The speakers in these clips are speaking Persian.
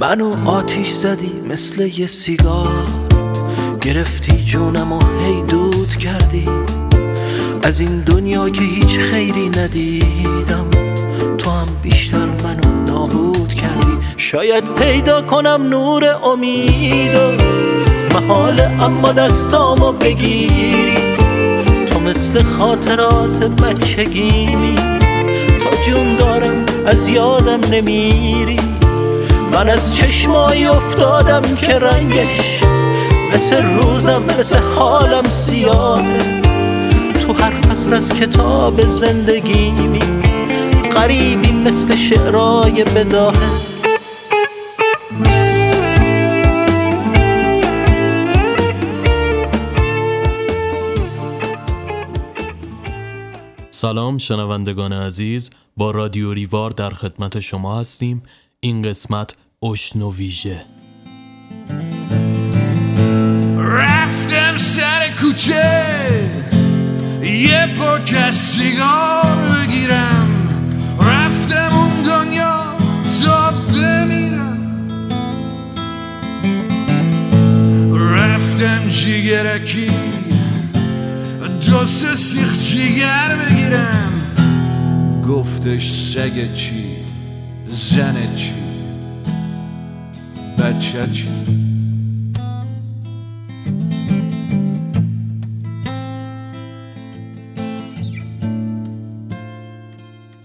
منو آتیش زدی مثل یه سیگار. گرفتی جونم و هی دود کردی. از این دنیا که هیچ خیری ندیدم. تو هم بیشتر منو نابود کردی. شاید پیدا کنم نور امید و محال اما دستامو بگیری. تو مثل خاطرات بچگیمی تا جون دارم از یادم نمیری. من از چشمایی افتادم که رنگش مثل روزم مثل حالم سیاهه. تو هر فصل از کتاب زندگیمی قریبی مثل شعرای بداهه. سلام شنوندگان عزیز با رادیو ریوار در خدمت شما هستیم. این قسمت اشنو ویژه. رفتم سر کوچه یه پاک سیگار بگیرم. رفتم اون دنیا تا بمیرم. رفتم جیگرکی دو سه سیخ جیگر بگیرم. گفتش سگ چی زن چی؟ چی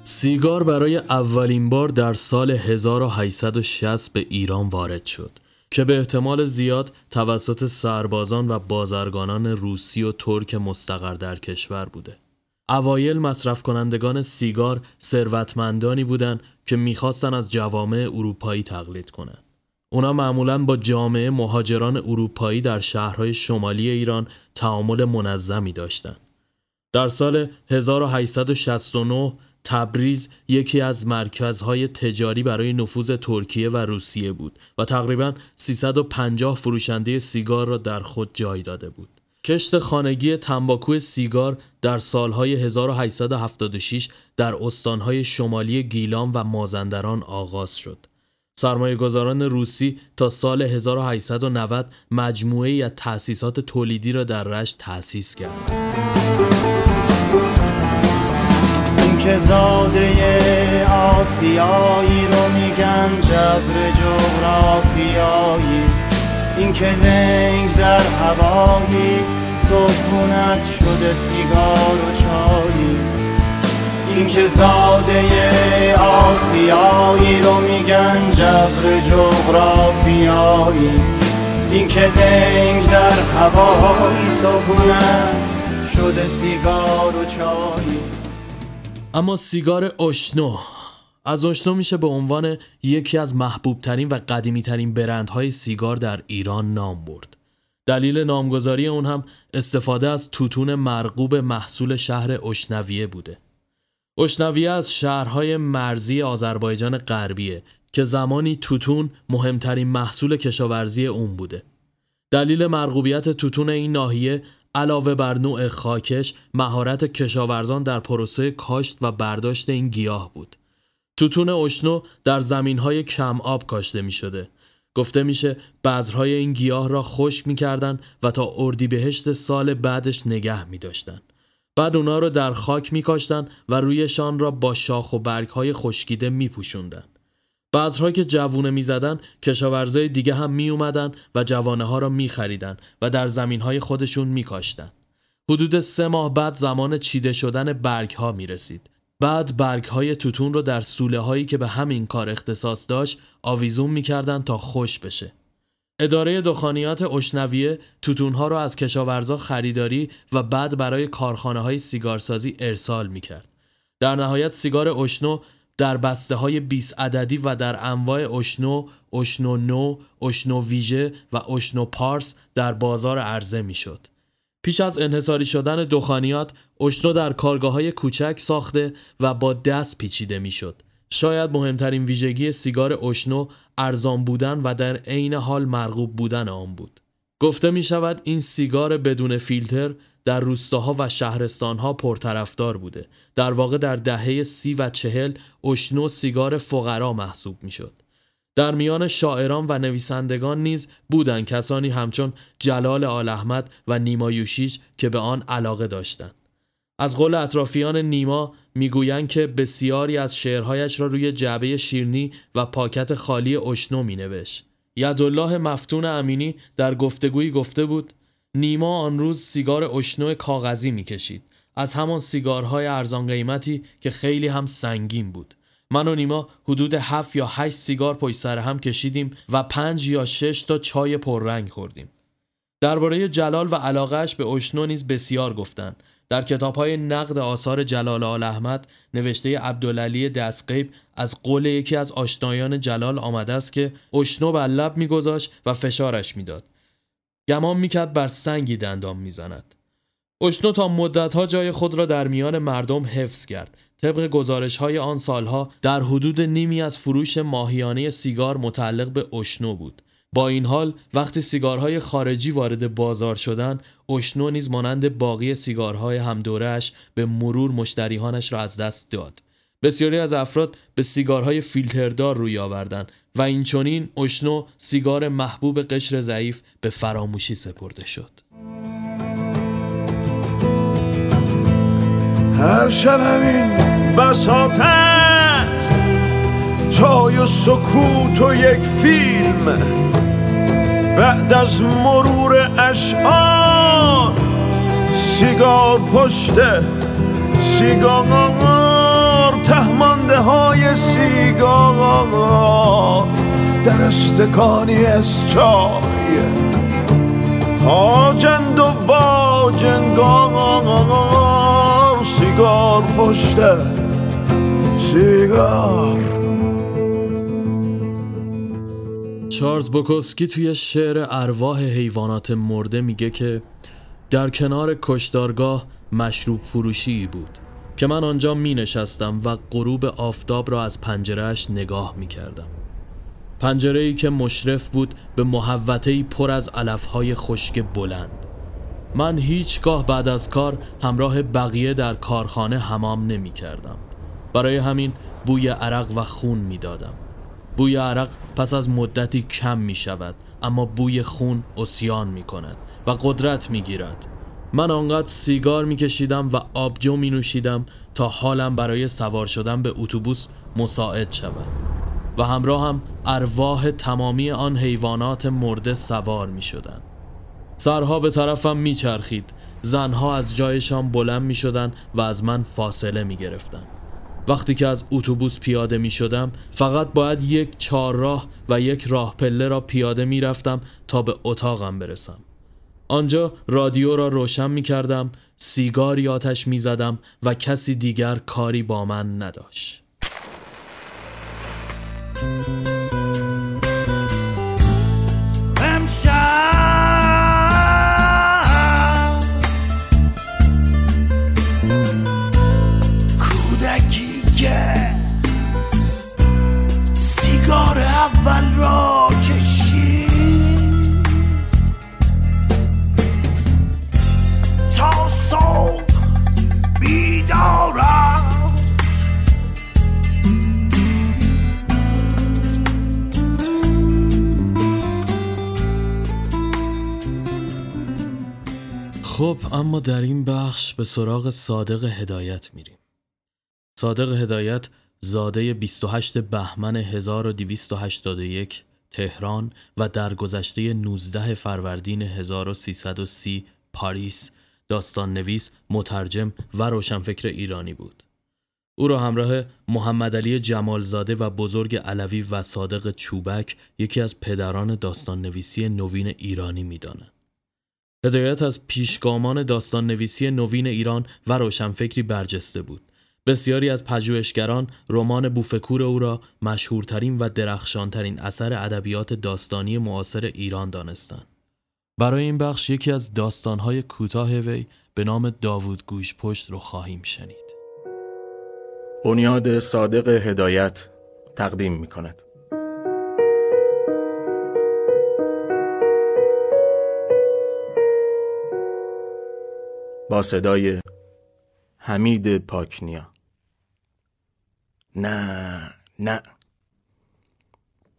سیگار برای اولین بار در سال 1860 به ایران وارد شد که به احتمال زیاد توسط سربازان و بازرگانان روسی و ترک مستقر در کشور بوده. اوایل مصرف کنندگان سیگار ثروتمندانی بودند که می‌خواستن از جوامع اروپایی تقلید کنند. اونا معمولا با جامعه مهاجران اروپایی در شهرهای شمالی ایران تعامل منظمی داشتند. در سال 1869 تبریز یکی از مرکزهای تجاری برای نفوذ ترکیه و روسیه بود و تقریبا 350 فروشنده سیگار را در خود جای داده بود. کشت خانگی تنباکو سیگار در سالهای 1876 در استانهای شمالی گیلان و مازندران آغاز شد. سرمایه گذاران روسی تا سال 1890 مجموعه از تأسیسات تولیدی را در رشت تأسیس کرد. که زاده آسیایی رو میگن جبر جغرافیایی این که لنگ در هوایی سکونت شده سیگار و چایی این که زاده آسیایی رو میگن جبر جغرافیایی این که لنگ در هوایی سکونت شده سیگار و چایی اما سیگار اشنو از اشنو میشه به عنوان یکی از محبوب ترین و قدیمی ترین برندهای سیگار در ایران نام برد. دلیل نامگذاری اون هم استفاده از توتون مرغوب محصول شهر اشنویه بوده. اشنویه از شهرهای مرزی آذربایجان غربیه که زمانی توتون مهمترین محصول کشاورزی اون بوده. دلیل مرغوبیت توتون این ناحیه علاوه بر نوع خاکش مهارت کشاورزان در پروسه کاشت و برداشت این گیاه بود توتون اشنو در زمینهای کم آب کاشته می شده گفته میشه بذرهای این گیاه را خشک می‌کردن و تا اردیبهشت سال بعدش نگه می داشتن. بعد اونا رو در خاک میکاشتن و رویشان را با شاخ و برگهای خشکیده میپوشوندن. بعضها که جوونه می‌زدن کشاورزای دیگه هم می اومدن و جوانه ها را می خریدن و در زمین های خودشون می کاشتن. حدود سه ماه بعد زمان چیده شدن برگ ها می رسید. بعد برگ های توتون رو در سوله هایی که به همین کار اختصاص داشت آویزون می کردن تا خوش بشه. اداره دخانیات اشنویه توتون ها رو از کشاورزا خریداری و بعد برای کارخانه های سیگارسازی ارسال می کرد. در نهایت سیگار اشنو در بسته های 20 عددی و در انواع اشنو، اشنو نو، اشنو ویژه و اشنو پارس در بازار عرضه می شد. پیش از انحصاری شدن دخانیات، اشنو در کارگاه های کوچک ساخته و با دست پیچیده می شد. شاید مهمترین ویژگی سیگار اشنو ارزان بودن و در عین حال مرغوب بودن آن بود. گفته می شود این سیگار بدون فیلتر در روستاها و شهرستانها پرطرفدار بوده. در واقع در دهه سی و چهل اشنو سیگار فقرا محسوب می شد. در میان شاعران و نویسندگان نیز بودند کسانی همچون جلال آل احمد و نیما یوشیج که به آن علاقه داشتند. از قول اطرافیان نیما می‌گویند که بسیاری از شعرهایش را روی جعبه شیرنی و پاکت خالی اشنو می نوشت. یدالله مفتون امینی در گفتگویی گفته بود نیما آن روز سیگار اشنو کاغذی می‌کشید. از همان سیگارهای ارزان قیمتی که خیلی هم سنگین بود. من و نیما حدود هفت یا هشت سیگار پشت سر هم کشیدیم و پنج یا شش تا چای پررنگ خوردیم. درباره جلال و علاقهش به اشنو نیز بسیار گفتند. در کتاب های نقد آثار جلال آل احمد نوشته عبدالعلی دستقیب از قول یکی از آشنایان جلال آمده است که اشنو بر لب میگذاشت و فشارش می‌داد. گمان می‌کرد بر سنگی دندان می‌زند. اشنو تا مدتها جای خود را در میان مردم حفظ کرد. طبق گزارش های آن سالها در حدود نیمی از فروش ماهیانه سیگار متعلق به اشنو بود. با این حال وقتی سیگارهای خارجی وارد بازار شدند اشنو نیز مانند باقی سیگارهای همدورش به مرور مشتریهانش را از دست داد. بسیاری از افراد به سیگارهای فیلتردار روی آوردند و این چونین اشنو سیگار محبوب قشر ضعیف به فراموشی سپرده شد. هر شب همین است جای و سکوت و یک فیلم. بعد از مرور اشعار سیگار پشت سیگار تهمانده های سیگار. در استکانی از چای آجند و واجنگار سیگار پشت سیگار. چارلز بوکوفسکی توی شعر ارواح حیوانات مرده میگه که در کنار کشدارگاه مشروب فروشی بود که من آنجا می نشستم و غروب آفتاب را از پنجرهش نگاه می کردم پنجره ای که مشرف بود به محوطه پر از علفهای خشک بلند. من هیچگاه بعد از کار همراه بقیه در کارخانه حمام نمی کردم برای همین بوی عرق و خون می دادم بوی عرق پس از مدتی کم می شود اما بوی خون اسیان می کند و قدرت می گیرد من آنقدر سیگار می کشیدم و آبجو می نوشیدم تا حالم برای سوار شدن به اتوبوس مساعد شود و همراه هم ارواح تمامی آن حیوانات مرده سوار می شدن. سرها به طرفم می چرخید زنها از جایشان بلند می شدن و از من فاصله می گرفتن. وقتی که از اتوبوس پیاده می شدم فقط باید یک چهارراه و یک راه پله را پیاده می رفتم تا به اتاقم برسم. آنجا رادیو را روشن می کردم سیگاری آتش می زدم و کسی دیگر کاری با من نداشت. خب اما در این بخش به سراغ صادق هدایت میریم صادق هدایت زاده 28 بهمن 1281 تهران و در گذشته 19 فروردین 1330 پاریس داستان نویس، مترجم و روشنفکر ایرانی بود. او را همراه محمد علی جمالزاده و بزرگ علوی و صادق چوبک یکی از پدران داستان نویسی نوین ایرانی می‌دانند. هدایت از پیشگامان داستان نویسی نوین ایران و روشنفکری برجسته بود بسیاری از پژوهشگران رمان بوفکور او را مشهورترین و درخشانترین اثر ادبیات داستانی معاصر ایران دانستند. برای این بخش یکی از داستانهای کوتاه وی به نام داوود گوش پشت رو خواهیم شنید. بنیاد صادق هدایت تقدیم می کند. با صدای حمید پاکنیا. نه نه.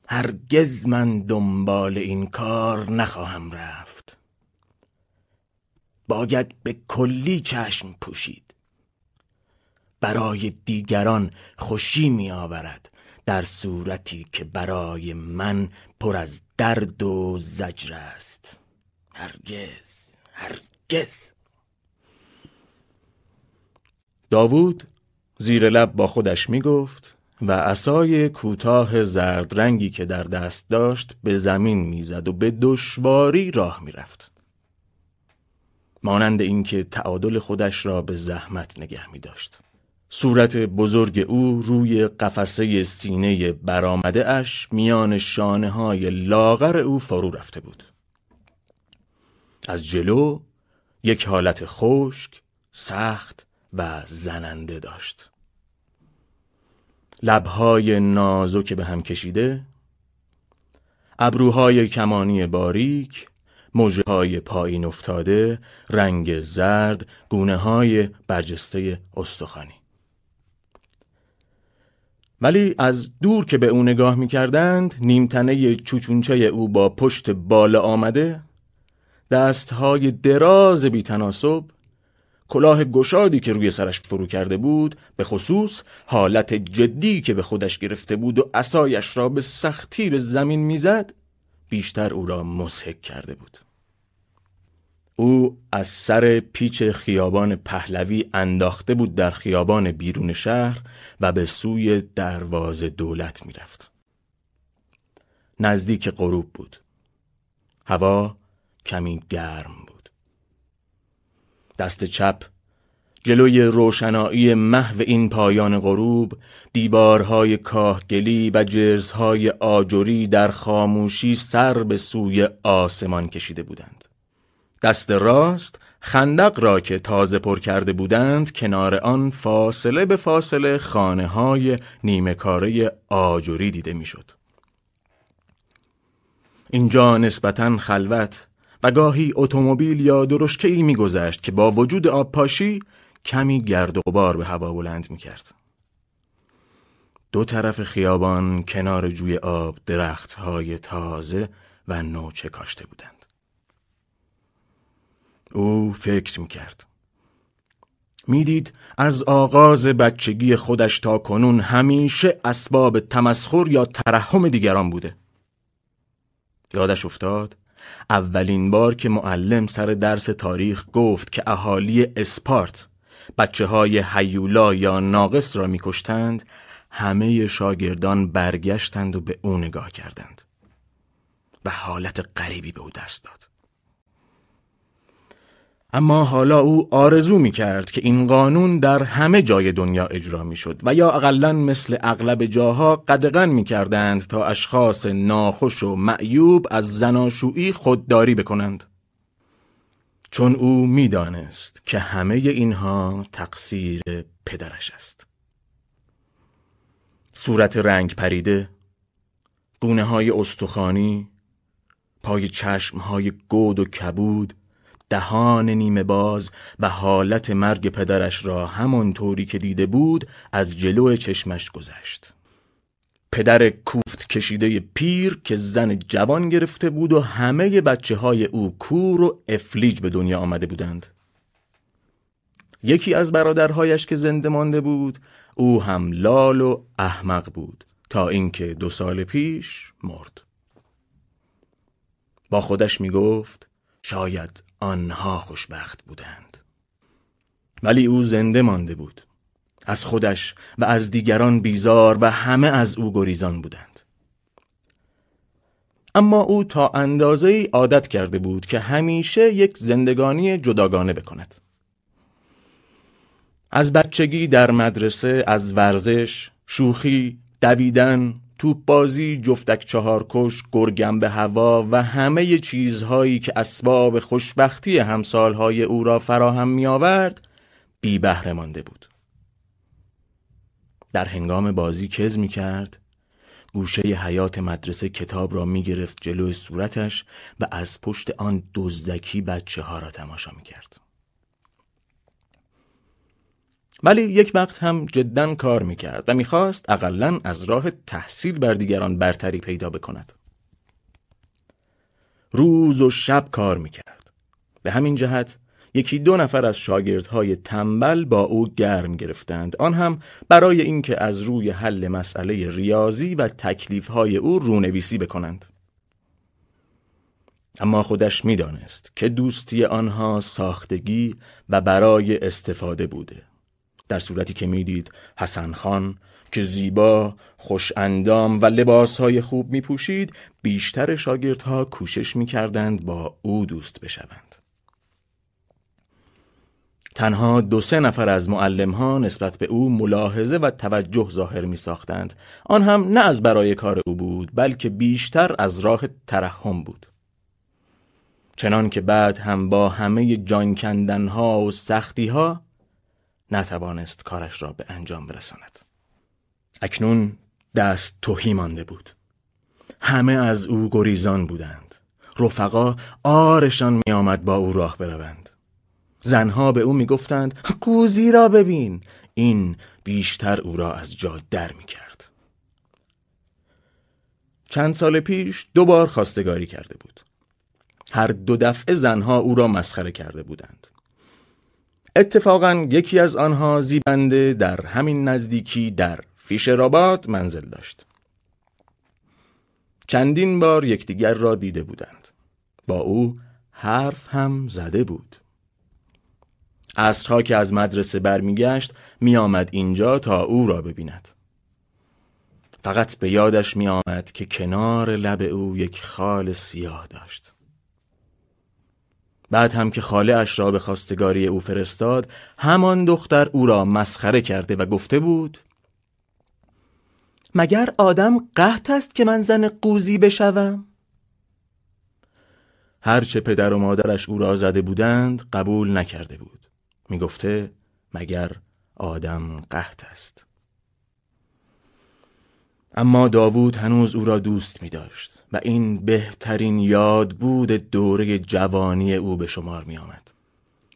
هرگز من دنبال این کار نخواهم رفت. باید به کلی چشم پوشید. برای دیگران خوشی می آورد در صورتی که برای من پر از درد و زجر است. هرگز هرگز. داوود زیر لب با خودش می گفت و عصای کوتاه زرد رنگی که در دست داشت به زمین می‌زد و به دشواری راه می‌رفت. مانند اینکه تعادل خودش را به زحمت نگه می داشت. صورت بزرگ او روی قفسه سینه برامده اش میان شانه های لاغر او فرو رفته بود. از جلو یک حالت خشک، سخت و زننده داشت. لبهای نازک به هم کشیده ابروهای کمانی باریک موجه های پایین افتاده رنگ زرد گونه های برجسته استخوانی ولی از دور که به او نگاه می کردند نیمتنه چوچونچه او با پشت بالا آمده دستهای دراز بی تناسب کلاه گشادی که روی سرش فرو کرده بود به خصوص حالت جدی که به خودش گرفته بود و اسایش را به سختی به زمین می‌زد بیشتر او را مسحک کرده بود او از سر پیچ خیابان پهلوی انداخته بود در خیابان بیرون شهر و به سوی دروازه دولت می‌رفت. نزدیک غروب بود. هوا کمی گرم بود. دست چپ جلوی روشنایی محو این پایان غروب دیوارهای کاهگلی و جرزهای آجری در خاموشی سر به سوی آسمان کشیده بودند. دست راست خندق را که تازه پر کرده بودند کنار آن فاصله به فاصله خانه های نیمه کاره آجوری دیده می‌شد. اینجا نسبتا خلوت گاهی اتومبیل یا درشکه ای میگذشت که با وجود آب پاشی کمی گرد و غبار به هوا بلند می کرد. دو طرف خیابان کنار جوی آب درخت های تازه و نوچه کاشته بودند. او فکر می کرد. می‌دید از آغاز بچگی خودش تا کنون همیشه اسباب تمسخر یا ترحم دیگران بوده. یادش افتاد اولین بار که معلم سر درس تاریخ گفت که اهالی اسپارت بچه های حیولا یا ناقص را میکشتند همه شاگردان برگشتند و به او نگاه کردند و حالت غریبی به او دست داد. اما حالا او آرزو می کرد که این قانون در همه جای دنیا اجرا می شد و یا اقلا مثل اغلب جاها قدغن می کردند تا اشخاص ناخوش و معیوب از زناشویی خودداری بکنند. چون او می‌دانست که همه اینها تقصیر پدرش است. صورت رنگ پریده گونه های استخانی پای چشم های گود و کبود دهان نیمه باز و حالت مرگ پدرش را همانطوری که دیده بود از جلو چشمش گذشت. پدر کوفت کشیده پیر که زن جوان گرفته بود و همه بچه های او کور و افلیج به دنیا آمده بودند. یکی از برادرهایش که زنده مانده بود او هم لال و احمق بود تا اینکه دو سال پیش مرد. با خودش می گفت شاید آنها خوشبخت بودند. ولی او زنده مانده بود. از خودش و از دیگران بیزار و همه از او گریزان بودند. اما او تا اندازه ای عادت کرده بود که همیشه یک زندگانی جداگانه بکند. از بچگی در مدرسه از ورزش، شوخی، دویدن، توپ بازی، جفتک چهارکش، گرگم به هوا و همه چیزهایی که اسباب خوشبختی همسالهای او را فراهم می آورد بی بهره مانده بود. در هنگام بازی کز می کرد گوشه حیات مدرسه کتاب را می گرفت جلوی صورتش و از پشت آن دزدکی بچه ها را تماشا می کرد. ولی یک وقت هم جدا کار می‌کرد و می‌خواست اقلا از راه تحصیل بر دیگران برتری پیدا بکند. روز و شب کار می‌کرد. به همین جهت یکی دو نفر از شاگردهای تنبل با او گرم گرفتند. آن هم برای اینکه از روی حل مسئله ریاضی و تکلیفهای او رونویسی بکنند. اما خودش می‌دانست که دوستی آنها ساختگی و برای استفاده بوده. در صورتی که می‌دید حسن خان که زیبا، خوش اندام و لباسهای خوب می پوشید بیشتر شاگردها کوشش می کردند با او دوست بشوند. تنها دو سه نفر از معلم ها نسبت به او ملاحظه و توجه ظاهر می ساختند. آن هم نه از برای کار او بود بلکه بیشتر از راه ترحم بود. چنان که بعد هم با همه جان کندن ها و سختی ها نتوانست کارش را به انجام برساند. اکنون دست توهی مانده بود. همه از او گریزان بودند. رفقا آرشان می آمد با او راه بروند. زنها به او می گفتند قوزی را ببین. این بیشتر او را از جا در می کرد. چند سال پیش دو بار خواستگاری کرده بود. هر دو دفعه زنها او را مسخره کرده بودند. اتفاقا یکی از آنها زیبنده در همین نزدیکی در فیشرآباد منزل داشت. چندین بار یکدیگر را دیده بودند. با او حرف هم زده بود. عصرها که از مدرسه برمیگشت میآمد اینجا تا او را ببیند. فقط به یادش می آمد که کنار لب او یک خال سیاه داشت. بعد هم که خاله اش را به خواستگاری او فرستاد همان دختر او را مسخره کرده و گفته بود مگر آدم قحط است که من زن قوزی بشوم؟ هرچه پدر و مادرش او را زده بودند قبول نکرده بود می گفته مگر آدم قحط است اما داوود هنوز او را دوست می داشت و این بهترین یاد بود دوره جوانی او به شمار می آمد.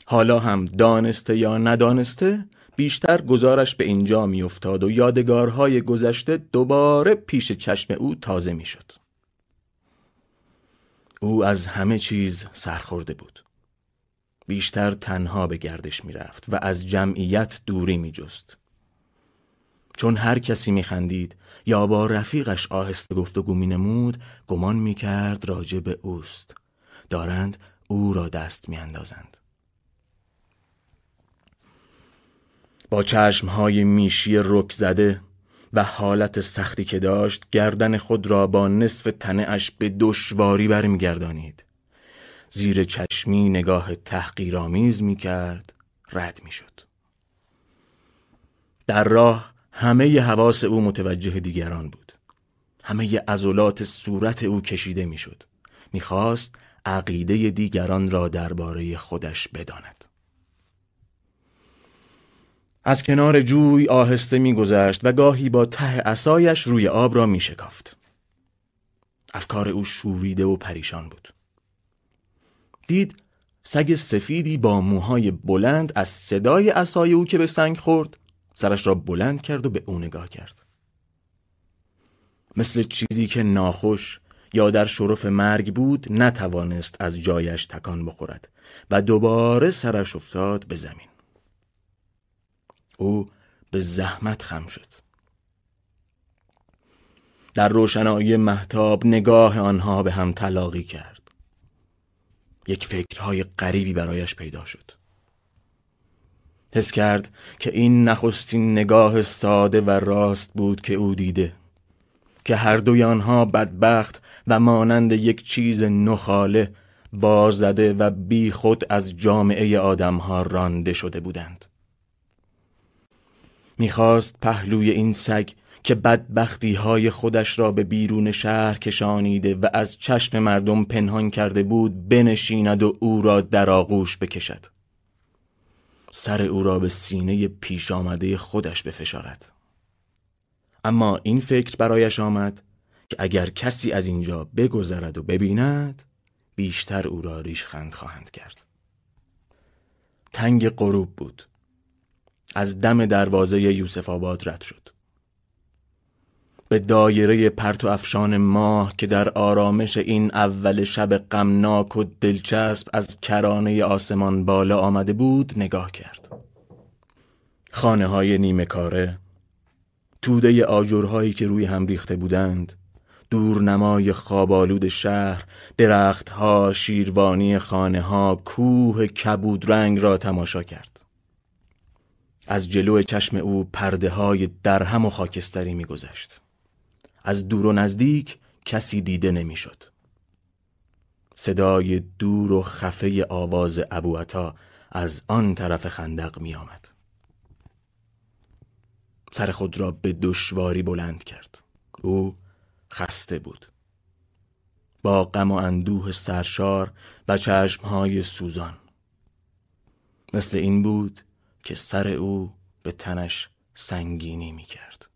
حالا هم دانسته یا ندانسته بیشتر گزارش به اینجا می افتاد و یادگارهای گذشته دوباره پیش چشم او تازه می شد. او از همه چیز سرخورده بود. بیشتر تنها به گردش می رفت و از جمعیت دوری می جست. چون هر کسی می خندید یا با رفیقش آهسته گفتگو می نمود گمان می کرد راجع به اوست دارند او را دست می اندازند. با چشمهای میشی رک زده و حالت سختی که داشت گردن خود را با نصف تنه اش به دشواری برمیگردانید زیر چشمی نگاه تحقیرآمیز می کرد رد می شد. در راه همه حواس او متوجه دیگران بود. همه عضلات صورت او کشیده می‌شد. می‌خواست عقیده دیگران را درباره خودش بداند. از کنار جوی آهسته میگذشت و گاهی با ته اسایش روی آب را میشکافت. افکار او شوریده و پریشان بود. دید سگ سفیدی با موهای بلند از صدای اسای او که به سنگ خورد سرش را بلند کرد و به او نگاه کرد. مثل چیزی که ناخوش یا در شرف مرگ بود نتوانست از جایش تکان بخورد و دوباره سرش افتاد به زمین. او به زحمت خم شد. در روشنایی محتاب نگاه آنها به هم تلاقی کرد. یک فکرهای غریبی برایش پیدا شد. حس کرد که این نخستین نگاه ساده و راست بود که او دیده که هر دوی آنها بدبخت و مانند یک چیز نخاله بازده و بی خود از جامعه آدمها رانده شده بودند. می‌خواست پهلوی این سگ که بدبختی های خودش را به بیرون شهر کشانیده و از چشم مردم پنهان کرده بود بنشیند و او را در آغوش بکشد. سر او را به سینه پیش آمده خودش بفشارد. اما این فکر برایش آمد که اگر کسی از اینجا بگذرد و ببیند بیشتر او را ریشخند خواهند کرد. تنگ غروب بود. از دم دروازه یوسف آباد رد شد. به دایره پرت و افشان ماه که در آرامش این اول شب غمناک و دلچسب از کرانه آسمان بالا آمده بود نگاه کرد. خانه های نیمه کاره توده آجرهایی که روی هم ریخته بودند دورنمای خوابالود شهر درختها شیروانی خانه ها کوه کبود رنگ را تماشا کرد. از جلو چشم او پرده های درهم و خاکستری میگذشت. از دور و نزدیک کسی دیده نمی‌شد. صدای دور و خفه آواز ابوعطا از آن طرف خندق می آمد. سر خود را به دشواری بلند کرد. او خسته بود. با غم و اندوه سرشار و چشمهای سوزان. مثل این بود که سر او به تنش سنگینی می کرد.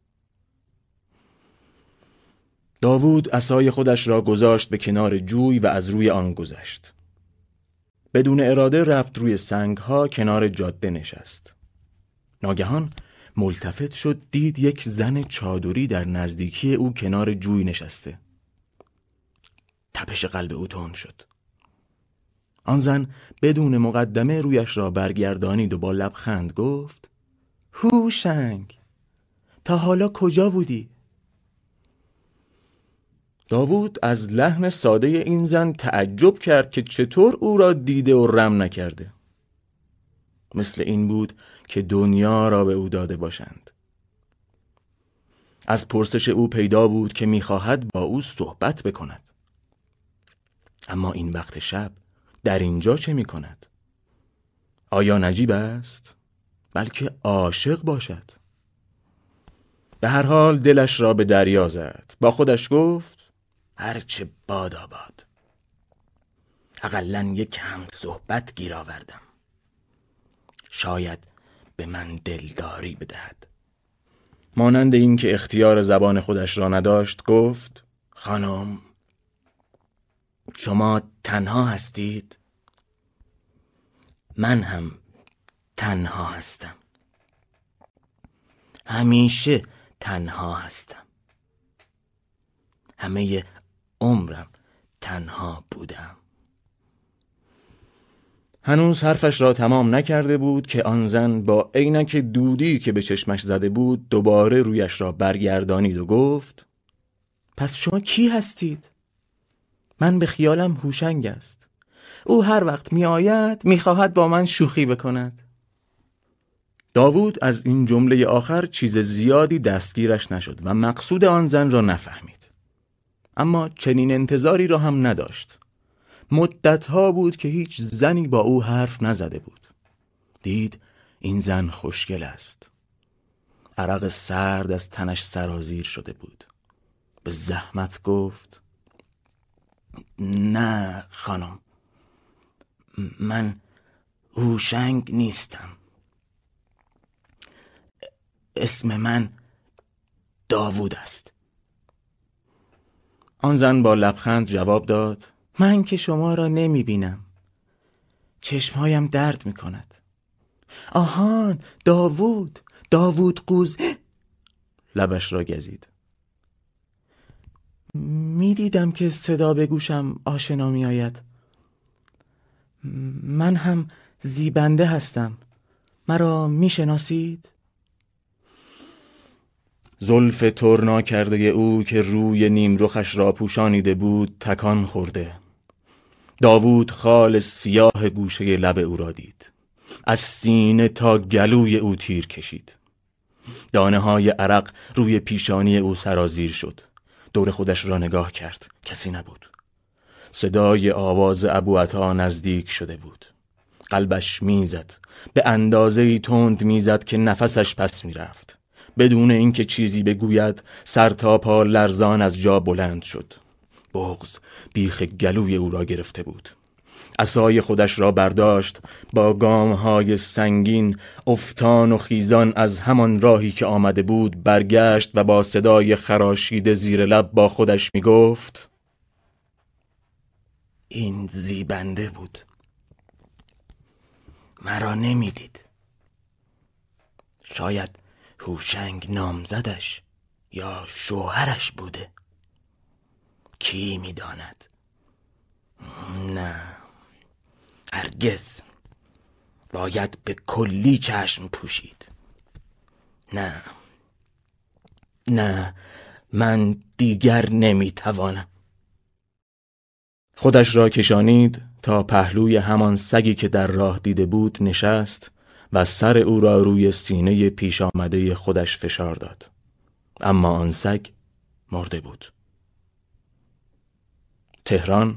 داوود اسای خودش را گذاشت به کنار جوی و از روی آن گذشت. بدون اراده رفت روی سنگ ها کنار جاده نشست. ناگهان ملتفت شد دید یک زن چادری در نزدیکی او کنار جوی نشسته. تپش قلب او تند شد. آن زن بدون مقدمه رویش را برگردانید و با لبخند گفت هوشنگ تا حالا کجا بودی؟ داوود از لحن ساده این زن تعجب کرد که چطور او را دیده و رم نکرده. مثل این بود که دنیا را به او داده باشند. از پرسش او پیدا بود که می‌خواهد با او صحبت بکند. اما این وقت شب در اینجا چه می کند؟ آیا نجیب است؟ بلکه عاشق باشد. به هر حال دلش را به دریا زد. با خودش گفت هرچه باد آباد. اقلا یک هم صحبت گیر آوردم. شاید به من دلداری بدهد. مانند اینکه اختیار زبان خودش را نداشت گفت خانم شما تنها هستید. من هم تنها هستم. همیشه تنها هستم. همه عمرم تنها بودم. هنوز حرفش را تمام نکرده بود که آن زن با عینک دودی که به چشمش زده بود دوباره رویش را برگردانید و گفت پس شما کی هستید؟ من به خیالم هوشنگ است. او هر وقت می آید می خواهد با من شوخی بکند. داوود از این جمله آخر چیز زیادی دستگیرش نشد و مقصود آن زن را نفهمید. اما چنین انتظاری را هم نداشت. مدتها بود که هیچ زنی با او حرف نزده بود. دید این زن خوشگل است. عرق سرد از تنش سرازیر شده بود. به زحمت گفت نه خانم من هوشنگ نیستم. اسم من داوود است. آن زن با لبخند جواب داد من که شما را نمی بینم چشمهایم درد می کند آهان داوود داوود قوز. لبش را گزید. می‌دیدم که صدا به گوشم آشنا می آید من هم زیبنده هستم. مرا می‌شناسید؟ زلف ترنا کرده او که روی نیم رخش را پوشانیده بود تکان خورده. داوود خال سیاه گوشه لب او را دید. از سینه تا گلوی او تیر کشید. دانه های عرق روی پیشانی او سرازیر شد. دور خودش را نگاه کرد. کسی نبود. صدای آواز ابو عطا نزدیک شده بود. قلبش می‌زد. به اندازه تند می‌زد که نفسش پس می‌رفت. بدون اینکه چیزی بگوید سر تا پا لرزان از جا بلند شد. بغز بیخ گلوی او را گرفته بود. اسای خودش را برداشت با گام های سنگین افتان و خیزان از همان راهی که آمده بود برگشت و با صدای خراشیده زیر لب با خودش می گفت این زیبنده بود. مرا نمی‌دید. شاید هوشنگ نامزدش یا شوهرش بوده؟ کی می‌داند؟ نه. هرگز. باید به کلی چشم پوشید. نه. نه. من دیگر نمی‌توانم. خودش را کشانید تا پهلوی همان سگی که در راه دیده بود نشست و سر او را روی سینه پیش آمده خودش فشار داد. اما آن سگ مرده بود. تهران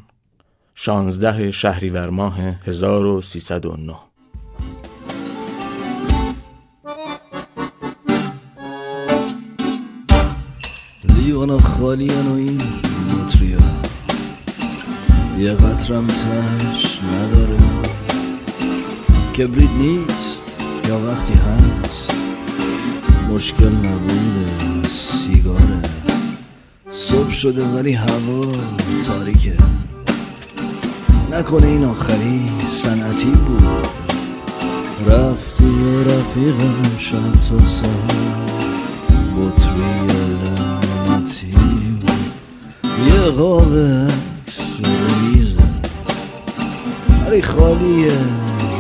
شانزده شهریور ماه 1309 لیوانا خالی و این بطریا یه قطرم تش نداره. کبریت نیست. یا وقتی هست مشکل نبوده سیگاره. صبح شده ولی هوا تاریکه. نکنه این آخری سنتی بود. رفتی و رفیقم شب تا سهر بطری لعنتی. یه قاب ریزه. ولی خالیه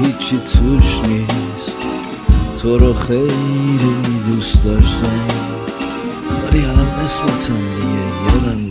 هیچی توش نیست. تو رو خیلی دوست داشتم. ولی الان اسمتم دیگه یادم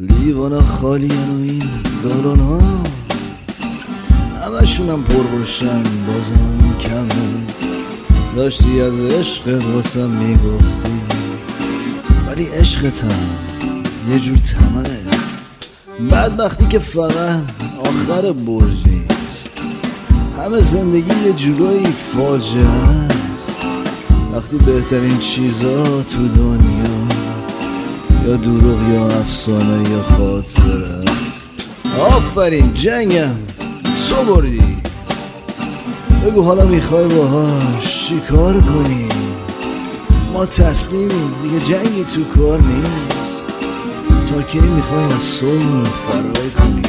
لیوانا خالی و این گالون ها همشونم پر باشن بازم کمه. داشتی از عشقت واسم می‌گفتی. ولی عشقتم یه جور تمه بدبختی که فقط آخر برج همه زندگی یه جورایی فاجعه است. وقتی بهترین چیزا تو دنیا دروغ یا افسانه یا خاطره. آفرین جنگم. تو بردی؟ بگو حالا می‌خوای باهاش چی کار کنی؟ ما تسلیمیم دیگه جنگی تو کار نیست. تا کی می‌خوای از صلح فرار کنی؟